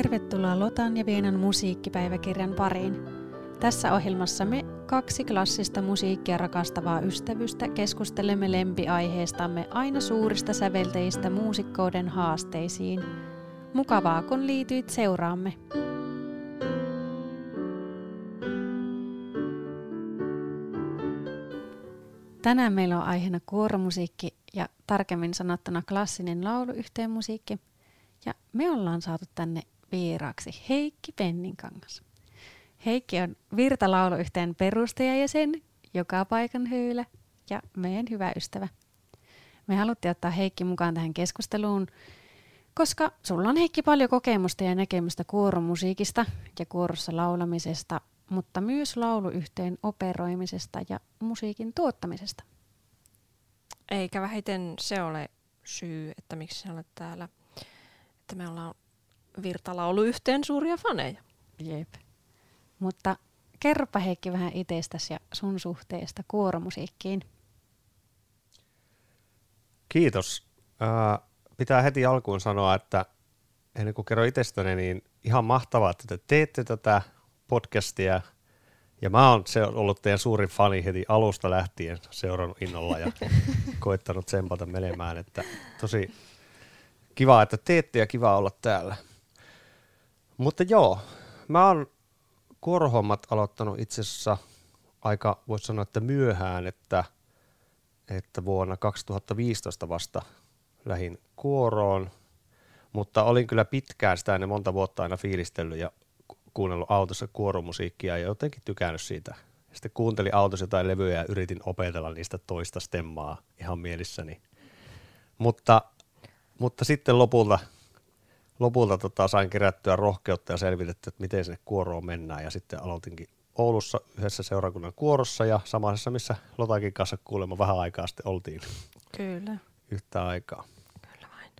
Tervetuloa Lotan ja Vienan musiikkipäiväkirjan pariin. Tässä ohjelmassa me kaksi klassista musiikkia rakastavaa ystävystä keskustelemme lempiaiheestamme aina suurista sävelteistä muusikkouden haasteisiin. Mukavaa kun liityit seuraamme. Tänään meillä on aiheena kuoromusiikki ja tarkemmin sanottuna klassinen lauluyhteenmusiikki. Ja me ollaan saatu tänne vieraaksi Heikki Penninkangas. Heikki on Virta lauluyhteen perustajajäsen, joka paikan höylä ja meidän hyvä ystävä. Me haluttiin ottaa Heikki mukaan tähän keskusteluun, koska sulla on Heikki paljon kokemusta ja näkemystä kuoromusiikista ja kuorossa laulamisesta, mutta myös lauluyhteen operoimisesta ja musiikin tuottamisesta. Eikä vähiten se ole syy, että miksi sä olet täällä. Että me ollaan virtalaulu yhteen suuria faneja. Jep. Mutta kerropa Heikki vähän itsestäsi ja sun suhteesta kuoromusiikkiin. Kiitos. Äh, pitää heti alkuun sanoa, että ennen kuin kerron itsestäni, niin ihan mahtavaa, että te teette tätä podcastia. Ja mä oon se ollut teidän suurin fani heti alusta lähtien seurannut innolla ja koittanut tsempata menemään. Että tosi kiva, että teette ja kiva olla täällä. Mutta joo, mä oon kuorohommat aloittanut itse asiassa aika, voisi sanoa, että myöhään, että, että vuonna 2015 vasta lähin kuoroon, mutta olin kyllä pitkään sitä ennen monta vuotta aina fiilistellyt ja kuunnellut autossa kuoromusiikkia ja jotenkin tykännyt siitä. Sitten kuuntelin autossa jotain levyjä ja yritin opetella niistä toista stemmaa ihan mielissäni. Mutta, mutta sitten lopulta lopulta tota, sain kerättyä rohkeutta ja selvitetty, että miten sinne kuoroon mennään. Ja sitten aloitinkin Oulussa yhdessä seurakunnan kuorossa ja samassa, missä Lotakin kanssa kuulemma vähän aikaa sitten oltiin. Kyllä. Yhtä aikaa. Kyllä vain.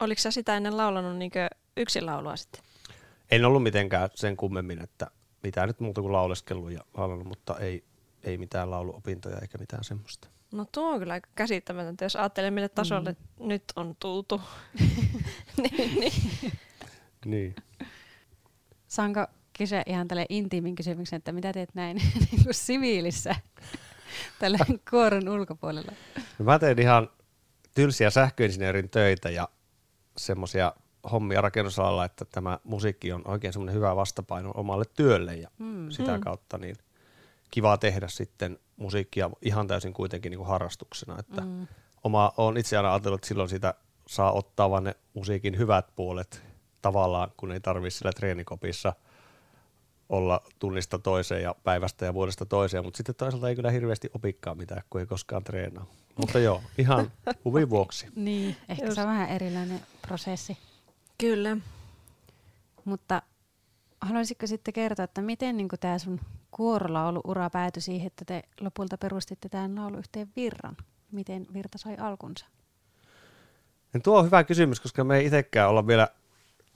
Oliko sä sitä ennen laulanut niin yksin laulua sitten? En ollut mitenkään sen kummemmin, että mitään nyt muuta kuin lauleskellut ja laulanut, mutta ei, ei mitään lauluopintoja eikä mitään semmoista. No tuo on kyllä aika käsittämätöntä, jos ajattelee mille tasolle mm. nyt on tultu. niin, niin. niin. Saanko kysyä ihan tälle intiimin kysymyksen, että mitä teet näin niin kuin siviilissä tällä kuoron ulkopuolella? No mä teen ihan tylsiä sähköinsinöörin töitä ja semmoisia hommia rakennusalalla, että tämä musiikki on oikein semmoinen hyvä vastapaino omalle työlle ja mm. sitä mm. kautta niin kiva tehdä sitten musiikkia ihan täysin kuitenkin niin kuin harrastuksena. Että mm. oma, olen itse aina ajatellut, että silloin sitä saa ottaa vain ne musiikin hyvät puolet tavallaan, kun ei tarvitse sillä treenikopissa olla tunnista toiseen ja päivästä ja vuodesta toiseen, mutta sitten toisaalta ei kyllä hirveästi opikkaa mitään, kun ei koskaan treenaa. Mutta joo, ihan huvin vuoksi. niin, ehkä Just. se on vähän erilainen prosessi. Kyllä. Mutta haluaisitko sitten kertoa, että miten niin tämä sun kuorolaulu-ura päätyi siihen, että te lopulta perustitte tämän lauluyhteen Virran? Miten Virta sai alkunsa? Ja tuo on hyvä kysymys, koska me ei itsekään olla vielä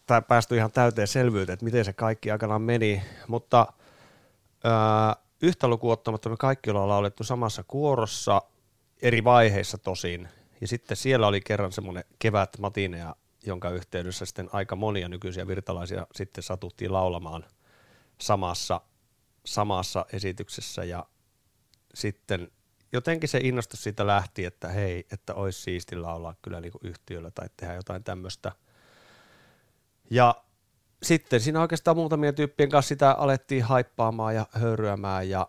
tai päästy ihan täyteen selvyyteen, että miten se kaikki aikanaan meni, mutta ää, yhtä lukuottamatta me kaikki ollaan laulettu samassa kuorossa eri vaiheissa tosin, ja sitten siellä oli kerran semmoinen kevät matinea, jonka yhteydessä sitten aika monia nykyisiä virtalaisia sitten satuttiin laulamaan samassa samassa esityksessä ja sitten jotenkin se innostus siitä lähti, että hei, että olisi siisti laulaa kyllä niin yhtiöllä tai tehdä jotain tämmöistä. Ja sitten siinä oikeastaan muutamien tyyppien kanssa sitä alettiin haippaamaan ja höyryämään ja,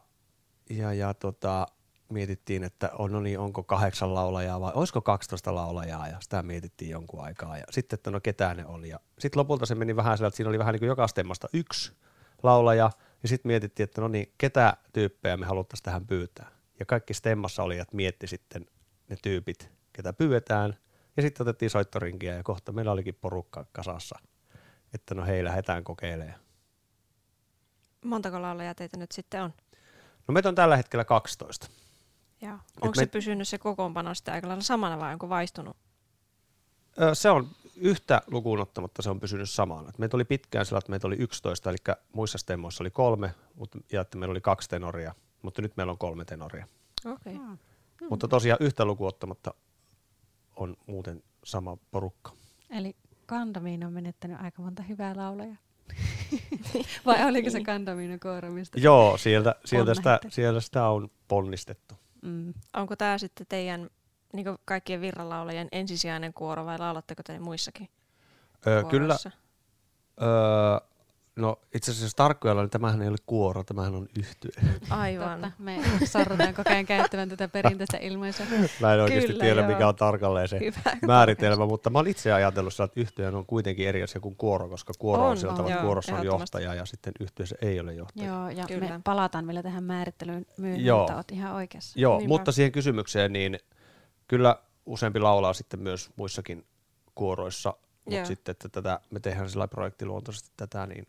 ja, ja tota, mietittiin, että on, no niin, onko kahdeksan laulajaa vai olisiko 12 laulajaa ja sitä mietittiin jonkun aikaa ja sitten, että no ketään ne oli. Sitten lopulta se meni vähän sillä, että siinä oli vähän niin kuin joka stemmasta yksi laulaja – ja sitten mietittiin, että no niin, ketä tyyppejä me haluttaisiin tähän pyytää. Ja kaikki stemmassa oli, että mietti sitten ne tyypit, ketä pyydetään. Ja sitten otettiin soittorinkiä ja kohta meillä olikin porukka kasassa, että no hei, lähdetään kokeilemaan. Montako laulajaa teitä nyt sitten on? No meitä on tällä hetkellä 12. Joo. Onko me... se pysynyt se kokoonpano sitten aika lailla samana vai onko vaistunut? Se on yhtä lukuun ottamatta se on pysynyt samana. meitä oli pitkään sillä, että meitä oli 11, eli muissa stemmoissa oli kolme, mutta, ja että meillä oli kaksi tenoria, mutta nyt meillä on kolme tenoria. Okay. Hmm. Mutta tosiaan yhtä lukuun ottamatta on muuten sama porukka. Eli Kandamiin on menettänyt aika monta hyvää laulajaa. Vai oliko se Kandamiin kooro, mistä Joo, sieltä, sieltä, sitä, sieltä sitä on ponnistettu. Mm. Onko tämä sitten teidän niin kaikkien virralaulajien ensisijainen kuoro vai laulatteko te muissakin Öö, kyllä, öö, no itse asiassa tarkkoilla, niin tämähän ei ole kuoro, tämähän on yhtye. Aivan. Totta, me sorrutaan koko ajan käyttämään tätä perinteistä ilmaisua. Mä en oikeasti Kyllä, tiedä, joo. mikä on tarkalleen se Hyvä. määritelmä, mutta mä oon itse ajatellut, sillä, että yhtiö on kuitenkin eri asia kuin kuoro, koska kuoro on, On, sillä tavalla, että kuorossa on johtaja ja sitten yhtiössä ei ole johtaja. Joo, ja Kyllä. me palataan vielä tähän määrittelyyn myöhemmin, mutta oot ihan oikeassa. Joo, Niinpä. mutta siihen kysymykseen, niin kyllä useampi laulaa sitten myös muissakin kuoroissa, mutta Joo. sitten, että tätä, me tehdään sillä projektiluontoisesti tätä, niin,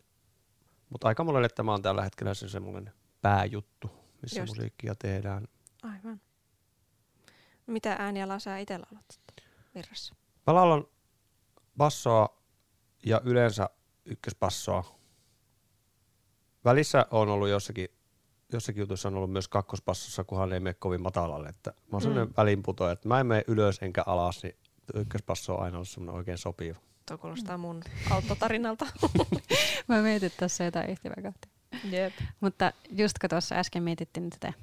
mutta aika monelle tämä on tällä hetkellä se semmoinen pääjuttu, missä Just. musiikkia tehdään. Aivan. Mitä äänialaa sä itse laulat sitten virrassa? Mä laulan bassoa ja yleensä ykkösbassoa. Välissä on ollut jossakin, jossakin jutuissa on ollut myös kakkosbassossa, kunhan ei mene kovin matalalle. Että mä oon sellainen Mm. välinputoja, että mä en mene ylös enkä alas, niin ykkösbasso on aina ollut semmoinen oikein sopiva. Tuo kuulostaa mun autotarinalta. Mä mietin tässä jotain yhtyvää kohta. Jep. Mutta just kun tuossa äsken mietittiin tätä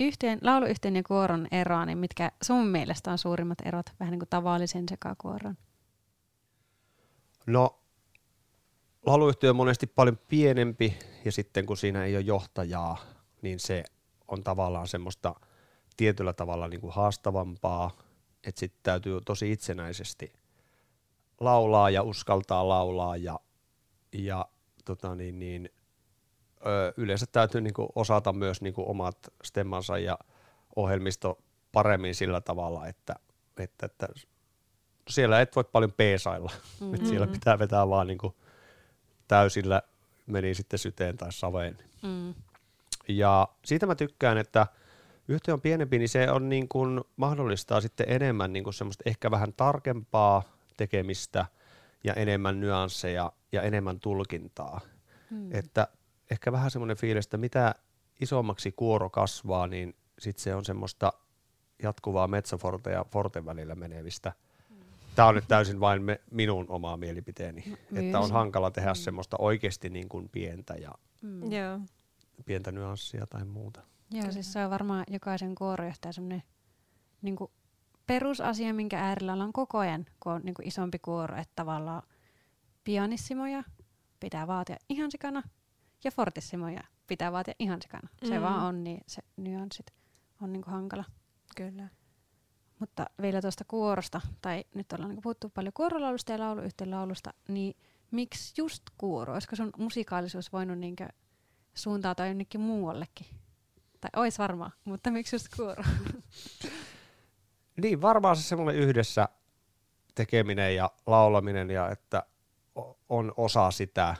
yhteen, lauluyhtiön ja kuoron eroa, niin mitkä sun mielestä on suurimmat erot vähän niin kuin tavallisen sekakuoron? No, lauluyhtiö on monesti paljon pienempi ja sitten kun siinä ei ole johtajaa, niin se on tavallaan semmoista tietyllä tavalla niin kuin haastavampaa, että sitten täytyy tosi itsenäisesti laulaa ja uskaltaa laulaa ja, ja tota niin, niin, ö, yleensä täytyy niin kuin osata myös niin kuin omat stemmansa ja ohjelmisto paremmin sillä tavalla, että, että, että siellä et voi paljon peesailla. Mm. Et siellä pitää vetää vaan niin kuin täysillä meni sitten syteen tai saveen. Mm. Ja siitä mä tykkään, että yhtiö on pienempi, niin se on niin kuin mahdollistaa sitten enemmän niin kuin semmoista ehkä vähän tarkempaa tekemistä ja enemmän nyansseja ja enemmän tulkintaa. Mm. Että ehkä vähän semmoinen fiilis, että mitä isommaksi kuoro kasvaa, niin sitten se on semmoista jatkuvaa mezzoforte ja forten välillä menevistä. Tämä on nyt täysin vain me, minun oma mielipiteeni, että on hankala tehdä semmoista oikeasti niin kuin pientä ja Mm. Pientä nyanssia tai muuta. Joo, siis se on varmaan jokaisen kuorojohtaja semmoinen niin perusasia, minkä äärellä ollaan koko ajan, kun on niin kuin isompi kuoro, että tavallaan pianissimoja pitää vaatia ihan sikana ja fortissimoja pitää vaatia ihan sikana. Se Mm. vaan on niin, se nyanssit on niin kuin hankala. Kyllä. Mutta vielä tuosta kuorosta, tai nyt ollaan niin puhuttu paljon kuorolaulusta ja lauluyhtiön laulusta, niin miksi just kuoro? Olisiko sun musikaalisuus voinut niin suuntautua jonnekin muuallekin? Tai ois varmaan, mutta miksi just kuoro? Niin, varmaan se semmoinen yhdessä tekeminen ja laulaminen ja että on osa sitä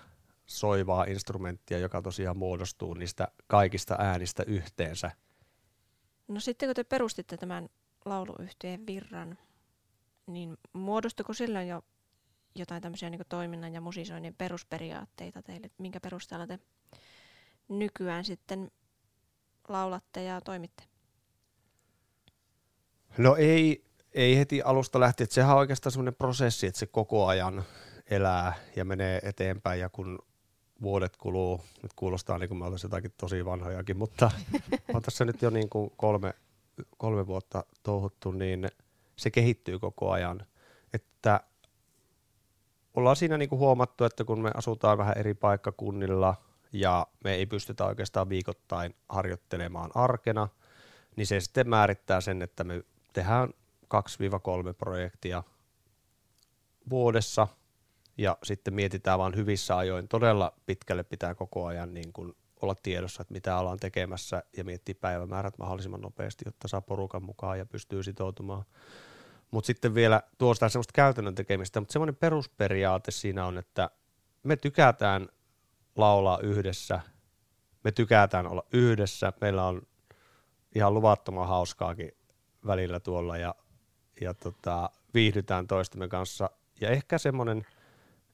soivaa instrumenttia, joka tosiaan muodostuu niistä kaikista äänistä yhteensä. No sitten kun te perustitte tämän lauluyhtiön virran, niin muodostuiko silloin jo jotain tämmöisiä niin toiminnan ja musisoinnin perusperiaatteita teille, minkä perusteella te nykyään sitten laulatte ja toimitte? No ei, ei heti alusta lähtien, sehän on oikeastaan semmoinen prosessi, että se koko ajan elää ja menee eteenpäin ja kun vuodet kuluu, nyt kuulostaa niin kuin me oltaisiin jotakin tosi vanhojakin, mutta on tässä nyt jo niin kuin kolme, kolme vuotta touhuttu, niin se kehittyy koko ajan. Että ollaan siinä niin kuin huomattu, että kun me asutaan vähän eri paikkakunnilla ja me ei pystytä oikeastaan viikoittain harjoittelemaan arkena, niin se sitten määrittää sen, että me tehdään 2-3 projektia vuodessa ja sitten mietitään vaan hyvissä ajoin. Todella pitkälle pitää koko ajan niin kuin olla tiedossa, että mitä ollaan tekemässä ja miettiä päivämäärät mahdollisimman nopeasti, jotta saa porukan mukaan ja pystyy sitoutumaan. Mutta sitten vielä tuo sitä semmoista käytännön tekemistä, mutta semmoinen perusperiaate siinä on, että me tykätään laulaa yhdessä, me tykätään olla yhdessä, meillä on ihan luvattoman hauskaakin välillä tuolla ja, ja tota, viihdytään toistemme kanssa. Ja ehkä semmoinen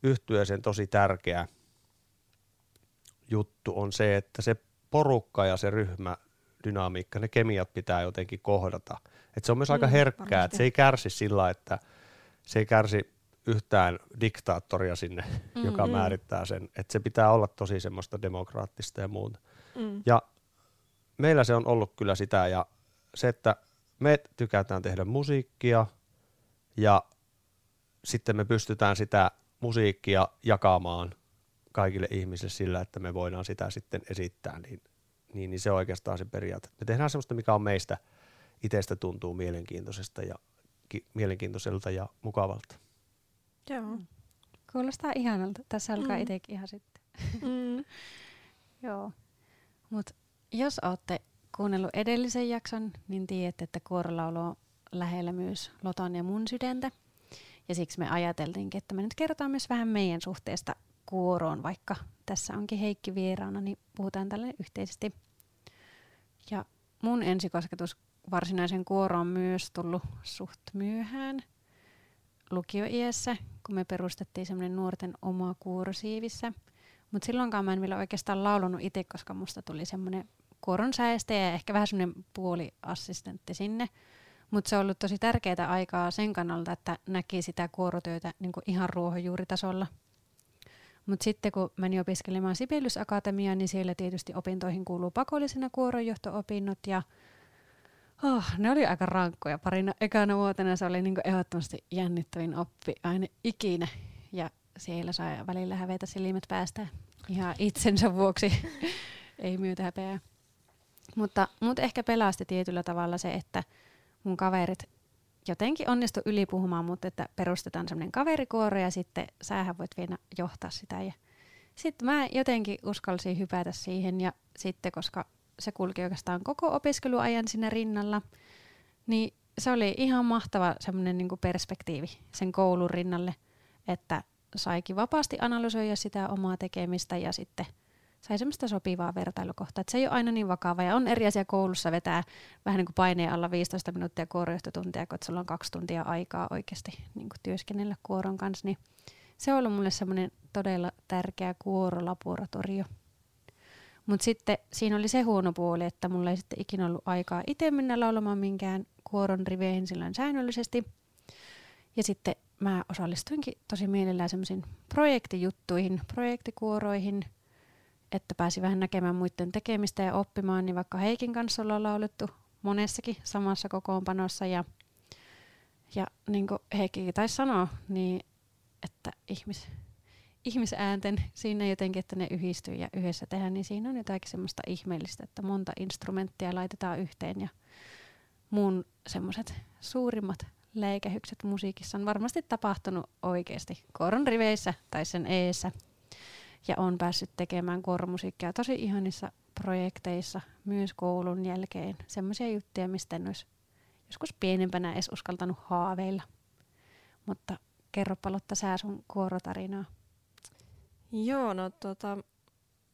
yhtyeeseen tosi tärkeä juttu on se, että se porukka ja se ryhmä dynamiikka, ne kemiat pitää jotenkin kohdata. Et se on myös aika Mm, herkkää, varmasti. että se ei kärsi sillä, että se ei kärsi yhtään diktaattoria sinne, mm, joka mm. määrittää sen. Että se pitää olla tosi semmoista demokraattista ja muuta. Mm. Ja meillä se on ollut kyllä sitä ja se, että me tykätään tehdä musiikkia ja sitten me pystytään sitä musiikkia jakamaan kaikille ihmisille sillä, että me voidaan sitä sitten esittää, niin, niin, niin se on oikeastaan se periaate. Me tehdään sellaista, mikä on meistä itsestä tuntuu mielenkiintoisesta ja, ki, mielenkiintoiselta ja mukavalta. Joo. Kuulostaa ihanalta. Tässä alkaa Mm. itsekin ihan sitten. Mm. Joo. Mutta jos olette kuunnellut edellisen jakson, niin tiedätte, että kuorolaulu on lähellä myös Lotan ja mun sydäntä. Ja siksi me ajateltiinkin, että me nyt kerrotaan myös vähän meidän suhteesta kuoroon, vaikka tässä onkin Heikki vieraana, niin puhutaan tälle yhteisesti. Ja mun ensikosketus varsinaisen kuoroon on myös tullut suht myöhään lukioiässä, kun me perustettiin semmoinen nuorten oma kuoro Siivissä. Mutta silloinkaan mä en vielä oikeastaan laulunut itse, koska musta tuli semmoinen kuoron ja ehkä vähän semmoinen puoliassistentti sinne. Mutta se on ollut tosi tärkeää aikaa sen kannalta, että näki sitä kuorotyötä niin ihan ruohonjuuritasolla. Mutta sitten kun meni opiskelemaan Sibelius niin siellä tietysti opintoihin kuuluu pakollisena kuoronjohto-opinnot ja oh, ne oli aika rankkoja. Parina ekana vuotena se oli niinku ehdottomasti jännittävin oppi aina ikinä. Ja siellä sai välillä hävetä silmät päästä ihan itsensä vuoksi. Ei myötä häpeää. Mutta mut ehkä pelasti tietyllä tavalla se, että mun kaverit jotenkin onnistu ylipuhumaan, mutta että perustetaan semmoinen kaverikuoro ja sitten sähän voit vielä johtaa sitä. Ja sitten mä jotenkin uskalsin hypätä siihen ja sitten, koska se kulki oikeastaan koko opiskeluajan siinä rinnalla, niin se oli ihan mahtava semmoinen niin perspektiivi sen koulun rinnalle, että saikin vapaasti analysoida sitä omaa tekemistä ja sitten sai semmoista sopivaa vertailukohtaa. Että se ei ole aina niin vakava ja on eri asia koulussa vetää vähän niin kuin paineen alla 15 minuuttia kuorojohtotuntia, kun sulla on kaksi tuntia aikaa oikeasti niin kuin työskennellä kuoron kanssa, niin se on ollut mulle semmoinen todella tärkeä kuorolaboratorio. Mutta sitten siinä oli se huono puoli, että mulla ei sitten ikinä ollut aikaa itse mennä laulamaan minkään kuoron riveihin silloin säännöllisesti. Ja sitten mä osallistuinkin tosi mielellään semmoisiin projektijuttuihin, projektikuoroihin, että pääsi vähän näkemään muiden tekemistä ja oppimaan, niin vaikka Heikin kanssa ollaan laulettu monessakin samassa kokoonpanossa ja, ja niin kuin Heikkikin taisi sanoa, niin että ihmis, ihmisäänten siinä jotenkin, että ne yhdistyy ja yhdessä tehdään, niin siinä on jotakin semmoista ihmeellistä, että monta instrumenttia laitetaan yhteen ja mun semmoiset suurimmat leikähykset musiikissa on varmasti tapahtunut oikeasti koron riveissä tai sen eessä. Ja on päässyt tekemään kuoromusiikkia tosi ihanissa projekteissa myös koulun jälkeen. Semmoisia juttuja, mistä en olisi joskus pienempänä edes uskaltanut haaveilla. Mutta kerropa Lotta sää sun kuorotarinaa. Joo, no tota,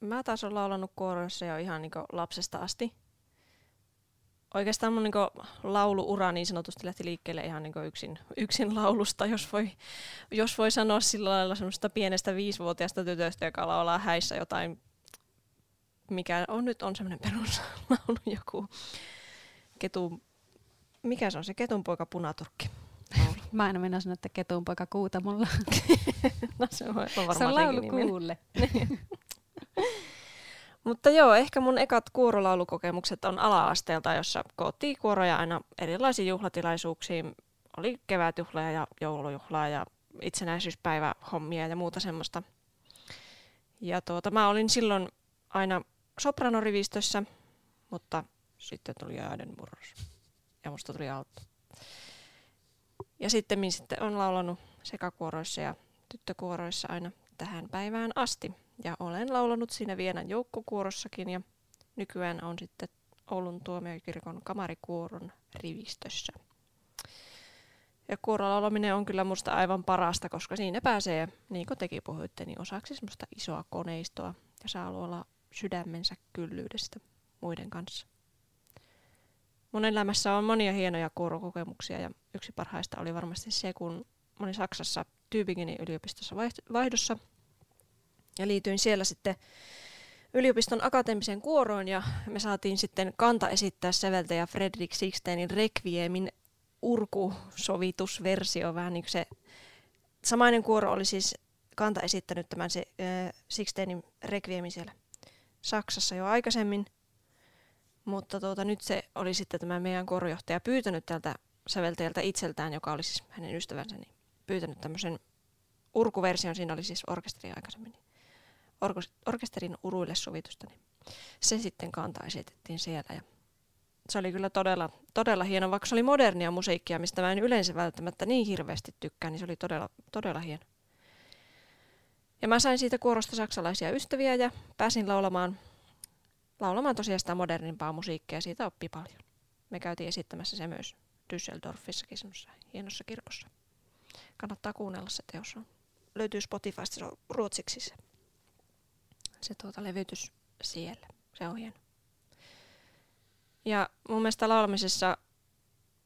mä taas olen laulanut kuoroissa jo ihan niinku lapsesta asti. Oikeastaan mun niinku lauluura niin sanotusti lähti liikkeelle ihan niinku yksin, yksin laulusta, jos voi, jos voi sanoa sillä lailla semmoista pienestä viisivuotiaasta tytöstä, joka laulaa häissä jotain, mikä on nyt on semmoinen peruslaulu, joku ketu, mikä se on se ketunpoika punaturkki. Mä aina mennä sanoa, että ketun poika kuutamolla. No se on, on varmaan Se on laulu kuulle. Mutta joo, ehkä mun ekat kuorolaulukokemukset on ala-asteelta, jossa koottiin kuoroja aina erilaisiin juhlatilaisuuksiin. Oli kevätjuhlia ja joulujuhlaa ja itsenäisyyspäivähommia ja muuta semmoista. Ja tuota, mä olin silloin aina sopranorivistössä, mutta sitten tuli äiden murros. Ja musta tuli alto. Ja sitten sitten on laulanut sekakuoroissa ja tyttökuoroissa aina tähän päivään asti. Ja olen laulanut siinä Vienan joukkokuorossakin ja nykyään on sitten Oulun tuomiokirkon kamarikuoron rivistössä. Ja kuorolaulaminen on kyllä musta aivan parasta, koska siinä pääsee, niin kuin tekin puhuitte, niin osaksi semmoista isoa koneistoa ja saa luolla sydämensä kyllyydestä muiden kanssa. Mun elämässä on monia hienoja kuorokokemuksia ja yksi parhaista oli varmasti se, kun olin Saksassa Tübingenin yliopistossa vaihd- vaihdossa ja liityin siellä sitten yliopiston akateemiseen kuoroon ja me saatiin sitten kanta esittää säveltäjä Fredrik Sixtenin Requiemin urkusovitusversio, vähän niin kuin se samainen kuoro oli siis kanta esittänyt tämän se, äh, Sixtenin Requiemin siellä Saksassa jo aikaisemmin. Mutta tuota, nyt se oli sitten tämä meidän kuorojohtaja pyytänyt tältä säveltäjältä itseltään, joka oli siis hänen ystävänsä, niin pyytänyt tämmöisen urkuversion, siinä oli siis orkesteri aikaisemmin, niin orkesterin uruille sovitusta, niin se sitten kanta esitettiin siellä. Ja se oli kyllä todella, todella hieno, vaikka se oli modernia musiikkia, mistä mä en yleensä välttämättä niin hirveästi tykkää, niin se oli todella, todella hieno. Ja mä sain siitä kuorosta saksalaisia ystäviä ja pääsin laulamaan, laulamaan tosiaan sitä modernimpaa musiikkia ja siitä oppi paljon. Me käytiin esittämässä se myös Düsseldorfissakin semmoisessa hienossa kirkossa. Kannattaa kuunnella se teos. On. Löytyy Spotifysta, se on ruotsiksi se, se tuota levytys siellä. Se on hieno. Ja mun mielestä laulamisessa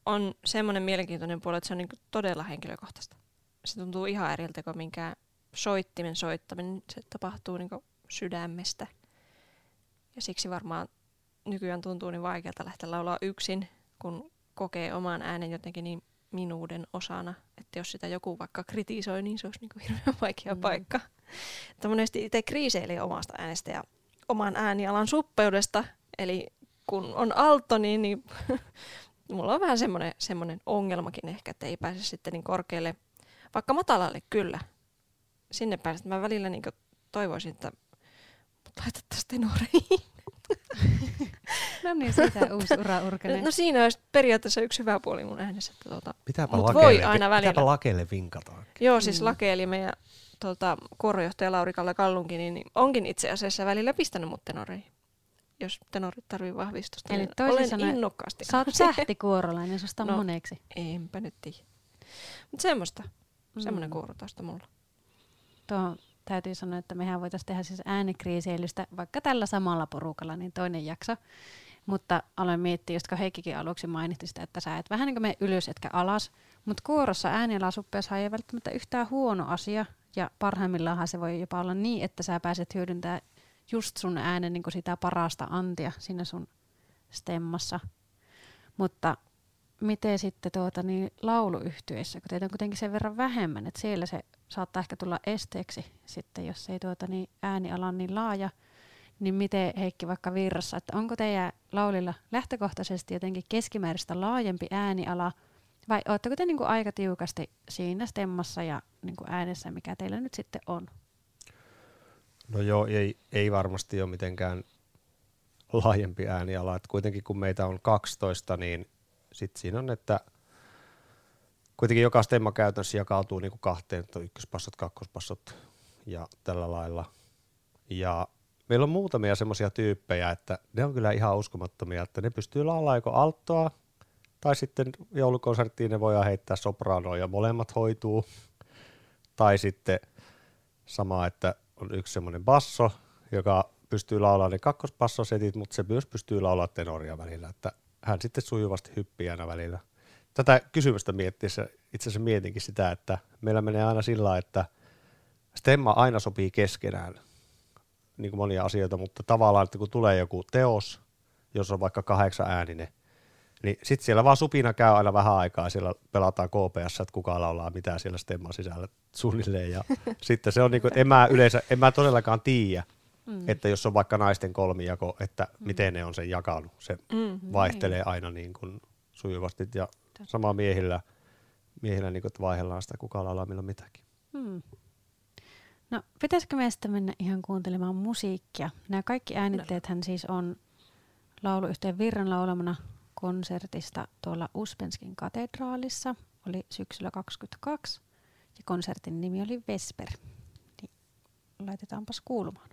on semmoinen mielenkiintoinen puoli, että se on niin todella henkilökohtaista. Se tuntuu ihan eriltä kuin minkään soittimen soittaminen. Se tapahtuu niin sydämestä. Ja siksi varmaan nykyään tuntuu niin vaikealta lähteä laulaa yksin, kun kokee oman äänen jotenkin niin minuuden osana, että jos sitä joku vaikka kritisoi, niin se olisi niin kuin hirveän vaikea mm. paikka. Että monesti itse kriiseilee omasta äänestä ja oman äänialan suppeudesta, eli kun on alto, niin, niin mulla on vähän semmoinen, semmoinen ongelmakin ehkä, että ei pääse sitten niin korkealle, vaikka matalalle kyllä. Sinne pääset. Mä välillä niin toivoisin, että laitettaisiin tenoriin. no niin, sitä uusi ura no, no, siinä olisi periaatteessa yksi hyvä puoli mun äänessä. Että tuota, pitääpä Mut lakeelle, voi aina välillä. Pitääpä lakeelle vinkata. Joo, siis mm. lake eli meidän tuota, kuorojohtaja Lauri Kalle Kallunkin, niin onkin itse asiassa välillä pistänyt mut tenoriin jos tenorit tarvii vahvistusta. Eli niin olen sanoen, innokkaasti. Sä oot sähtikuorolainen, susta no, moneeksi. Enpä nyt tiedä. Mutta semmoista. Mm. Semmoinen kuoro tuosta mulla. Tuo täytyy sanoa, että mehän voitaisiin tehdä siis äänikriiseilystä vaikka tällä samalla porukalla, niin toinen jakso. Mutta aloin miettiä, kun Heikkikin aluksi mainitti sitä, että sä et vähän niin kuin mene ylös etkä alas, mutta kuorossa äänialasuppeessa ei välttämättä yhtään huono asia, ja parhaimmillaan se voi jopa olla niin, että sä pääset hyödyntämään just sun äänen niin sitä parasta antia siinä sun stemmassa. Mutta miten sitten tuota, niin lauluyhtyeissä, kun teitä on kuitenkin sen verran vähemmän, että siellä se saattaa ehkä tulla esteeksi sitten, jos ei tuota, niin ääniala on niin laaja, niin miten Heikki vaikka virrassa, että onko teidän laulilla lähtökohtaisesti jotenkin keskimääräistä laajempi ääniala, vai oletteko te niin kuin aika tiukasti siinä stemmassa ja niin kuin äänessä, mikä teillä nyt sitten on? No joo, ei, ei varmasti ole mitenkään laajempi ääniala. Et kuitenkin kun meitä on 12, niin sitten siinä on, että kuitenkin joka stemma käytännössä jakautuu niin kuin kahteen, että ykköspassot, kakkospassot ja tällä lailla. Ja meillä on muutamia semmoisia tyyppejä, että ne on kyllä ihan uskomattomia, että ne pystyy laulaa joko alttoa, tai sitten joulukonserttiin ne voidaan heittää sopranoa ja molemmat hoituu. Tai sitten sama, että on yksi semmoinen basso, joka pystyy laulamaan ne kakkospassosetit, mutta se myös pystyy laulamaan tenoria välillä, että hän sitten sujuvasti hyppii aina välillä. Tätä kysymystä miettiessä itse asiassa mietinkin sitä, että meillä menee aina sillä että stemma aina sopii keskenään niin kuin monia asioita, mutta tavallaan, että kun tulee joku teos, jos on vaikka kahdeksan ääninen, niin sitten siellä vaan supina käy aina vähän aikaa, siellä pelataan KPS, että kuka laulaa mitä siellä stemman sisällä suunnilleen. Ja sitten se on niin kuin, en mä yleensä, en mä todellakaan tiedä, mm. että jos on vaikka naisten kolmijako, että mm. miten ne on sen jakanut. Se mm. vaihtelee niin. aina niin kuin sujuvasti ja sama miehillä, miehillä niin kuin, että vaihdellaan sitä, kuka laulaa milloin mitäkin. Mm. No, pitäisikö meistä mennä ihan kuuntelemaan musiikkia? Nämä kaikki äänitteethän siis on lauluyhteen virran laulamana konsertista tuolla Uspenskin katedraalissa. Oli syksyllä 22 ja konsertin nimi oli Vesper. Niin laitetaanpas kuulumaan.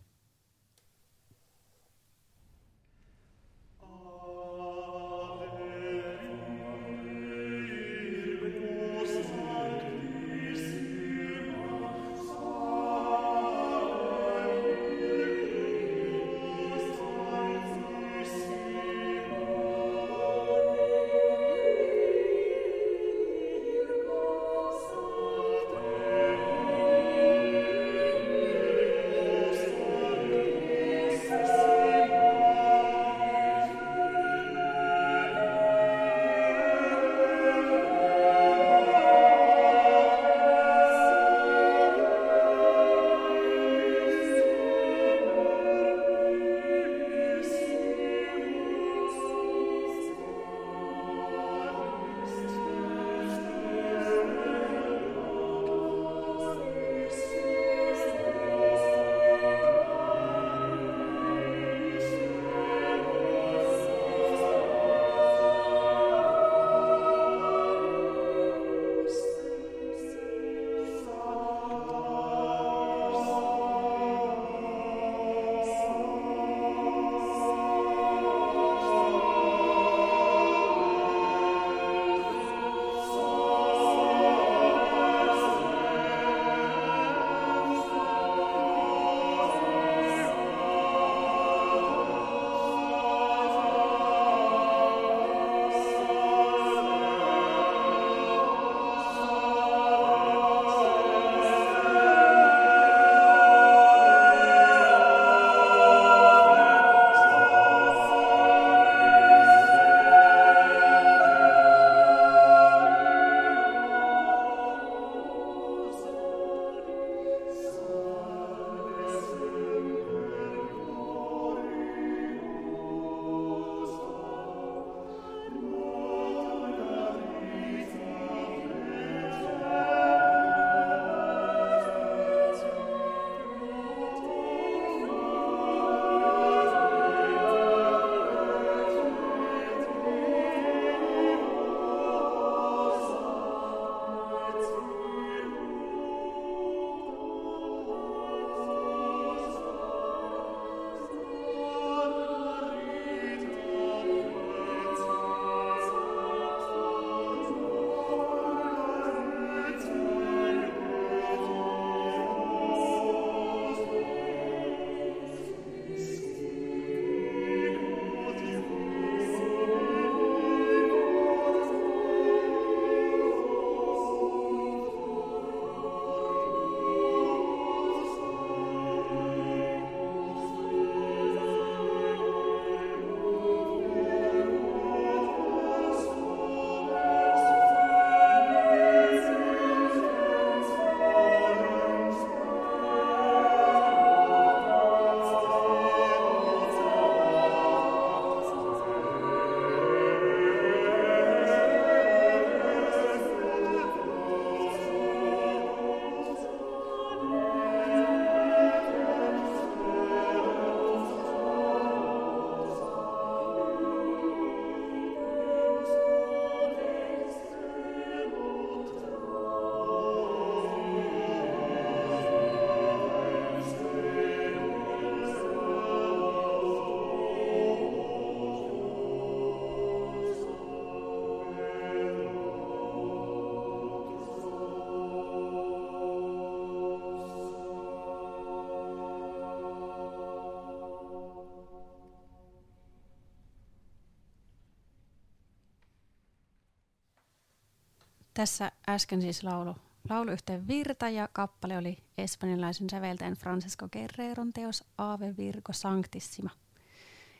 Tässä äsken siis laulu, lauluyhteen Virta ja kappale oli espanjalaisen säveltäjän Francesco Guerreron teos Ave Virgo Sanctissima.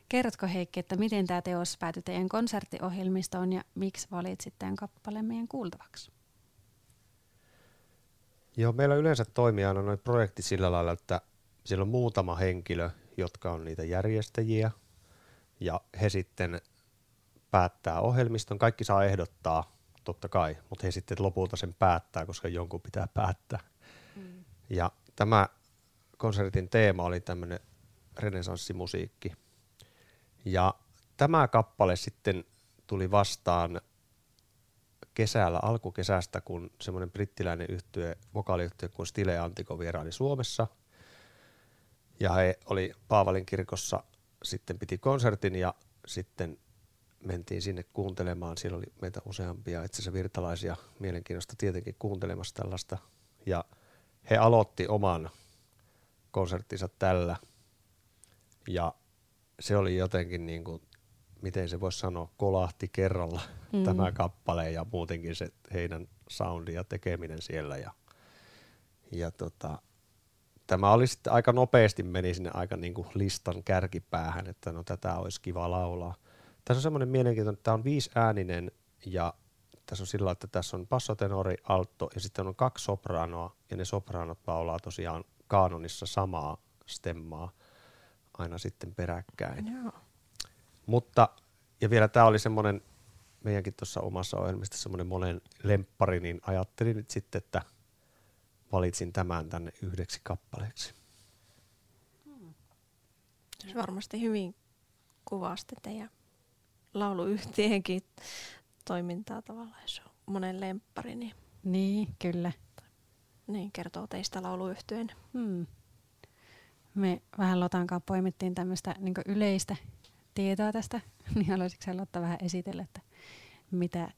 Kerrotko Heikki, että miten tämä teos päätyi teidän konserttiohjelmistoon ja miksi valitsit tämän kappaleen meidän kuultavaksi? Joo, meillä yleensä toimii aina noin projekti sillä lailla, että siellä on muutama henkilö, jotka on niitä järjestäjiä, ja he sitten päättää ohjelmiston. Kaikki saa ehdottaa, totta kai, mutta he sitten lopulta sen päättää, koska jonkun pitää päättää. Mm. Ja tämä konsertin teema oli tämmöinen renesanssimusiikki. Ja tämä kappale sitten tuli vastaan kesällä, alkukesästä, kun semmoinen brittiläinen yhtye, vokaaliyhtye kuin Stile Antiko vieraili Suomessa. Ja he oli Paavalin kirkossa, sitten piti konsertin ja sitten mentiin sinne kuuntelemaan. Siellä oli meitä useampia itse asiassa virtalaisia mielenkiinnosta tietenkin kuuntelemassa tällaista. Ja he aloitti oman konserttinsa tällä. Ja se oli jotenkin niin kuin miten se voisi sanoa, kolahti kerralla mm. tämä kappale ja muutenkin se heidän soundi ja tekeminen siellä. Ja, ja tota, tämä oli sitten aika nopeasti meni sinne aika niin kuin listan kärkipäähän, että no tätä olisi kiva laulaa. Tässä on semmoinen mielenkiintoinen, että tämä on viisi ääninen ja tässä on sillä että tässä on passotenori, alto ja sitten on kaksi sopranoa ja ne sopranot laulaa tosiaan kaanonissa samaa stemmaa aina sitten peräkkäin. Joo. Mutta, ja vielä tämä oli semmoinen, meidänkin tuossa omassa ohjelmista semmoinen monen lemppari, niin ajattelin nyt sitten, että valitsin tämän tänne yhdeksi kappaleeksi. Hmm. Se varmasti hyvin kuvasti teidän lauluyhtienkin toimintaa tavallaan, jos on monen lemppari. Niin, niin kyllä. Niin, kertoo teistä lauluyhtyeen. Hmm. Me vähän Lotankaan poimittiin tämmöistä niin yleistä tietoa tästä, niin haluaisitko Lotta vähän esitellä, että mitä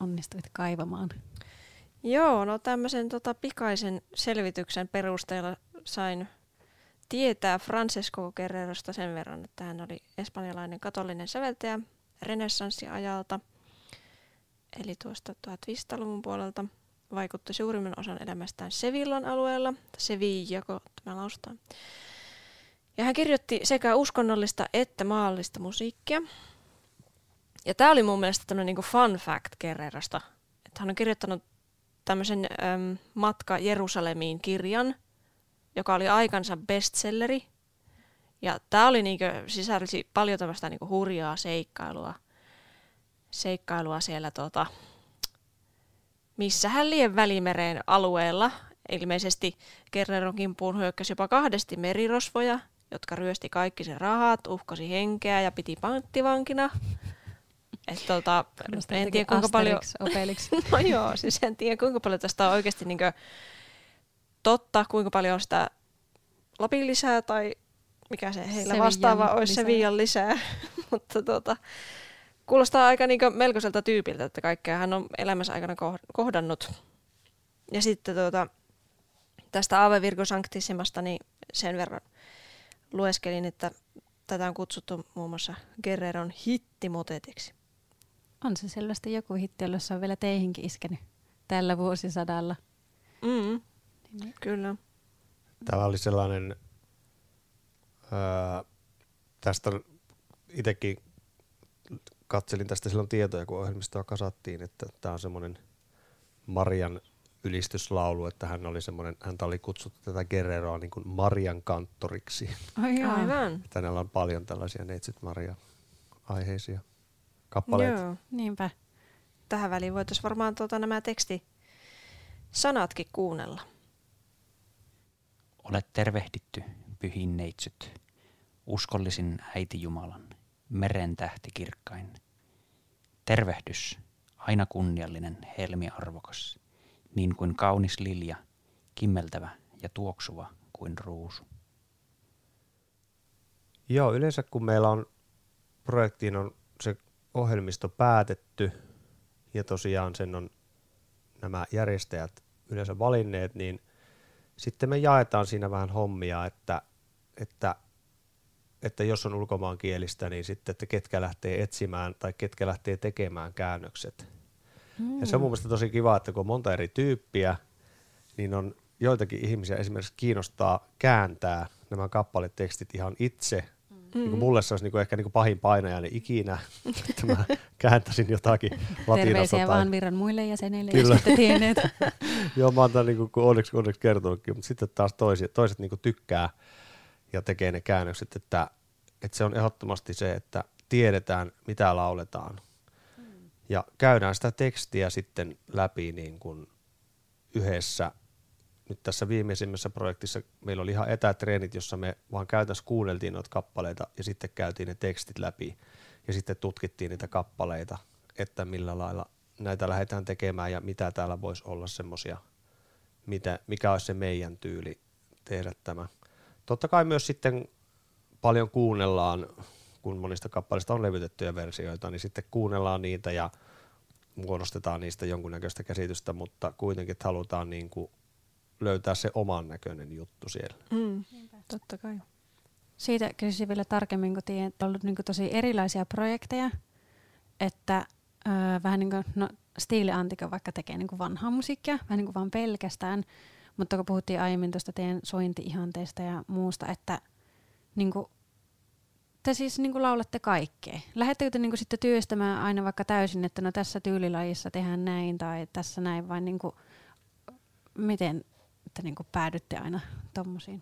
onnistuit kaivamaan? Joo, no tämmöisen tota, pikaisen selvityksen perusteella sain tietää Francesco Guerrerosta sen verran, että hän oli espanjalainen katolinen säveltäjä renessanssiajalta, eli tuosta 1500-luvun puolelta. Vaikutti suurimman osan elämästään Sevillan alueella, Sevilla, kun tämä lausutaan. Ja hän kirjoitti sekä uskonnollista että maallista musiikkia. Ja tämä oli mun mielestä tämmöinen niinku fun fact Kerrerasta. Että hän on kirjoittanut tämmöisen äm, Matka Jerusalemiin kirjan, joka oli aikansa bestselleri. Ja tämä oli niinku, sisälsi paljon tämmöistä niinku hurjaa seikkailua, seikkailua siellä tota, missä hän lien välimereen alueella. Ilmeisesti Kerreron kimppuun hyökkäsi jopa kahdesti merirosvoja jotka ryösti kaikki sen rahat, uhkasi henkeä ja piti panttivankina. Et tota, en tiedä kuinka paljon... no joo, siis en tiedä kuinka paljon tästä on oikeasti niinkö totta, kuinka paljon on sitä Lapin lisää tai mikä se heillä Sevillan vastaava olisi lisää. Sevillan lisää. Mutta tota, kuulostaa aika niinkö melkoiselta tyypiltä, että kaikkea hän on elämänsä aikana kohdannut. Ja sitten tuota, tästä Ave Virgo Sanctissimasta niin sen verran lueskelin, että tätä on kutsuttu muun muassa Guerreron hittimotetiksi. On se selvästi joku hitti, jossa on vielä teihinkin iskenyt tällä vuosisadalla. Mm, niin. Kyllä. Tämä oli sellainen, ää, tästä itsekin katselin tästä silloin tietoja, kun ohjelmistoa kasattiin, että tämä on semmoinen Marian ylistyslaulu, että hän oli semmoinen, häntä oli kutsuttu tätä Guerreroa niin kuin Marian kanttoriksi. Ai Aivan. Hänellä on paljon tällaisia Neitsyt Maria aiheisia kappaleita. Joo, niinpä. Tähän väliin voitaisiin varmaan tuota nämä teksti sanatkin kuunnella. Olet tervehditty, pyhin neitsyt, uskollisin äiti Jumalan, meren tähti kirkkain. Tervehdys, aina kunniallinen, helmi arvokas niin kuin kaunis lilja, kimmeltävä ja tuoksuva kuin ruusu. Joo, yleensä kun meillä on projektiin on se ohjelmisto päätetty ja tosiaan sen on nämä järjestäjät yleensä valinneet, niin sitten me jaetaan siinä vähän hommia, että, että, että jos on ulkomaankielistä, niin sitten, että ketkä lähtee etsimään tai ketkä lähtee tekemään käännökset Ja se on mun mielestä tosi kiva, että kun on monta eri tyyppiä, niin on joitakin ihmisiä esimerkiksi kiinnostaa kääntää nämä kappaletekstit ihan itse. Mm. Niin mulle se olisi niin kuin ehkä niin kuin pahin painajani ikinä, että mä kääntäisin jotakin latinasta. Terveisiä tai... vaan virran muille jäsenille, Kyllä. jos tienneet. Joo, mä oon tämän niin kuin, onneksi, onneksi kertonutkin, mutta sitten taas toiset, toiset niin kuin tykkää ja tekee ne käännökset, että, että se on ehdottomasti se, että tiedetään, mitä lauletaan. Ja käydään sitä tekstiä sitten läpi niin kuin yhdessä. Nyt tässä viimeisimmässä projektissa meillä oli ihan etätreenit, jossa me vaan käytännössä kuunneltiin noita kappaleita ja sitten käytiin ne tekstit läpi ja sitten tutkittiin niitä kappaleita, että millä lailla näitä lähdetään tekemään ja mitä täällä voisi olla semmoisia, mikä olisi se meidän tyyli tehdä tämä. Totta kai myös sitten paljon kuunnellaan, kun monista kappaleista on levytettyjä versioita, niin sitten kuunnellaan niitä ja muodostetaan niistä jonkunnäköistä käsitystä, mutta kuitenkin että halutaan niin kuin löytää se oman näköinen juttu siellä. Mm, totta kai. Siitä kysyisin vielä tarkemmin, kun tiedän, että on ollut niin tosi erilaisia projekteja, että öö, vähän niin kuin, no Stiili Antiko vaikka tekee niin kuin vanhaa musiikkia, vähän niin kuin vaan pelkästään, mutta kun puhuttiin aiemmin tuosta teidän sointiihanteesta ja muusta, että niin kuin, te siis niin kuin laulatte kaikkea. Lähettekö te niin kuin sitten työstämään aina vaikka täysin, että no tässä tyylilajissa tehdään näin tai tässä näin, vai niin kuin, miten te niin kuin päädytte aina tommosiin?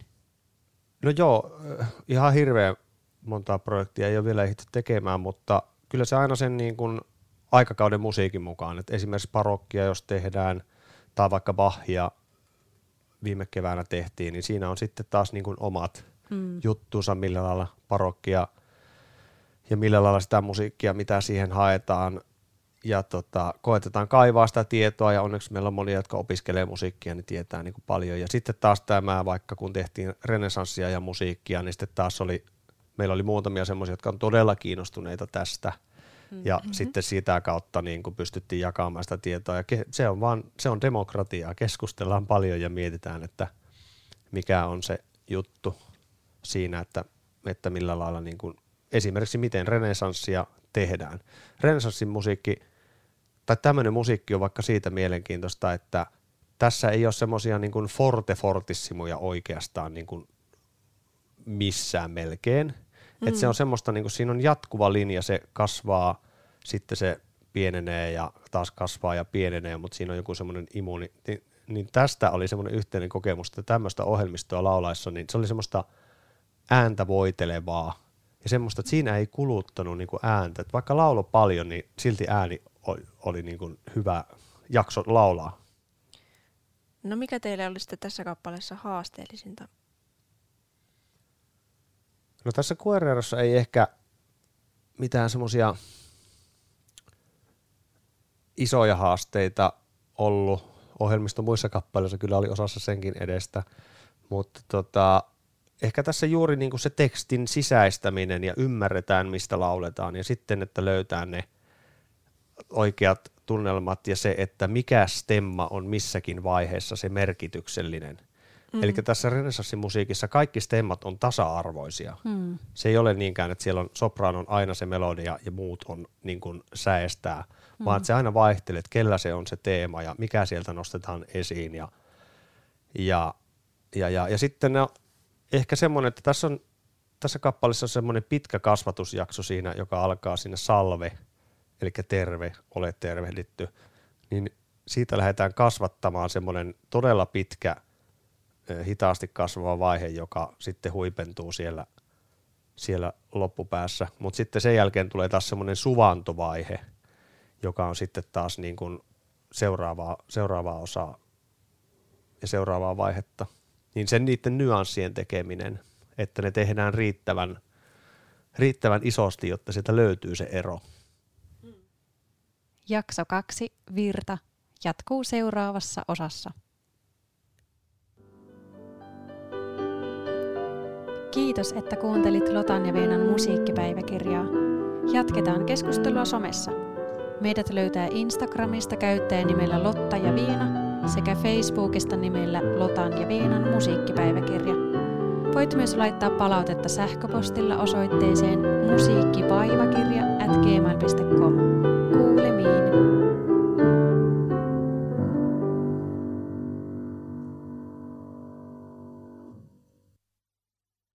No joo, ihan hirveän montaa projektia ei ole vielä ehditty tekemään, mutta kyllä se aina sen niin kuin aikakauden musiikin mukaan, että esimerkiksi parokkia jos tehdään, tai vaikka Bachia viime keväänä tehtiin, niin siinä on sitten taas niin kuin omat mm. juttuunsa, millä lailla parokkia ja millä lailla sitä musiikkia, mitä siihen haetaan. Ja tota, koetetaan kaivaa sitä tietoa ja onneksi meillä on monia, jotka opiskelee musiikkia, niin tietää niin kuin paljon. Ja sitten taas tämä, vaikka kun tehtiin renesanssia ja musiikkia, niin sitten taas oli, meillä oli muutamia semmoisia, jotka on todella kiinnostuneita tästä. Ja mm-hmm. sitten sitä kautta niin kuin pystyttiin jakamaan sitä tietoa. Ja se on, vaan, se on demokratiaa. Keskustellaan paljon ja mietitään, että mikä on se juttu siinä, että, että millä lailla niin kuin, esimerkiksi miten renesanssia tehdään. Renesanssin musiikki, tai tämmöinen musiikki on vaikka siitä mielenkiintoista, että tässä ei ole semmoisia niin forte fortissimuja oikeastaan niin kuin missään melkein. Mm. Että se on semmoista, niin kuin, siinä on jatkuva linja, se kasvaa, sitten se pienenee ja taas kasvaa ja pienenee, mutta siinä on joku semmoinen immuuni. Niin, niin tästä oli semmoinen yhteinen kokemus, että tämmöistä ohjelmistoa laulaessa, niin se oli semmoista – ääntä voitelevaa ja semmoista, että siinä ei kuluttanut niin kuin ääntä. Että vaikka laulo paljon, niin silti ääni oli, oli niin kuin hyvä jakso laulaa. No mikä teille oli sitten tässä kappaleessa haasteellisinta? No tässä Kuererossa ei ehkä mitään semmoisia isoja haasteita ollut. Ohjelmisto muissa kappaleissa kyllä oli osassa senkin edestä, mutta tota, ehkä tässä juuri niin kuin se tekstin sisäistäminen ja ymmärretään, mistä lauletaan ja sitten, että löytää ne oikeat tunnelmat ja se, että mikä stemma on missäkin vaiheessa se merkityksellinen. Mm. Eli tässä renessanssimusiikissa kaikki stemmat on tasa-arvoisia. Mm. Se ei ole niinkään, että siellä on sopraanon aina se melodia ja muut on niin kuin säestää, mm. vaan että se aina vaihtelee, että kellä se on se teema ja mikä sieltä nostetaan esiin. Ja, ja, ja, ja, ja sitten ne ehkä semmoinen, että tässä, on, tässä kappaleessa on semmoinen pitkä kasvatusjakso siinä, joka alkaa siinä salve, eli terve, ole tervehditty, niin siitä lähdetään kasvattamaan semmoinen todella pitkä, hitaasti kasvava vaihe, joka sitten huipentuu siellä, siellä loppupäässä. Mutta sitten sen jälkeen tulee taas semmoinen suvantovaihe, joka on sitten taas niin kuin seuraavaa, seuraavaa osaa ja seuraavaa vaihetta niin sen niiden nyanssien tekeminen, että ne tehdään riittävän, riittävän isosti, jotta sieltä löytyy se ero. Jakso kaksi, Virta, jatkuu seuraavassa osassa. Kiitos, että kuuntelit Lotan ja Veenan musiikkipäiväkirjaa. Jatketaan keskustelua somessa. Meidät löytää Instagramista käyttäjänimellä Lotta ja Viina sekä Facebookista nimellä Lotan ja Viinan musiikkipäiväkirja. Voit myös laittaa palautetta sähköpostilla osoitteeseen musiikkipäiväkirja at gmail.com.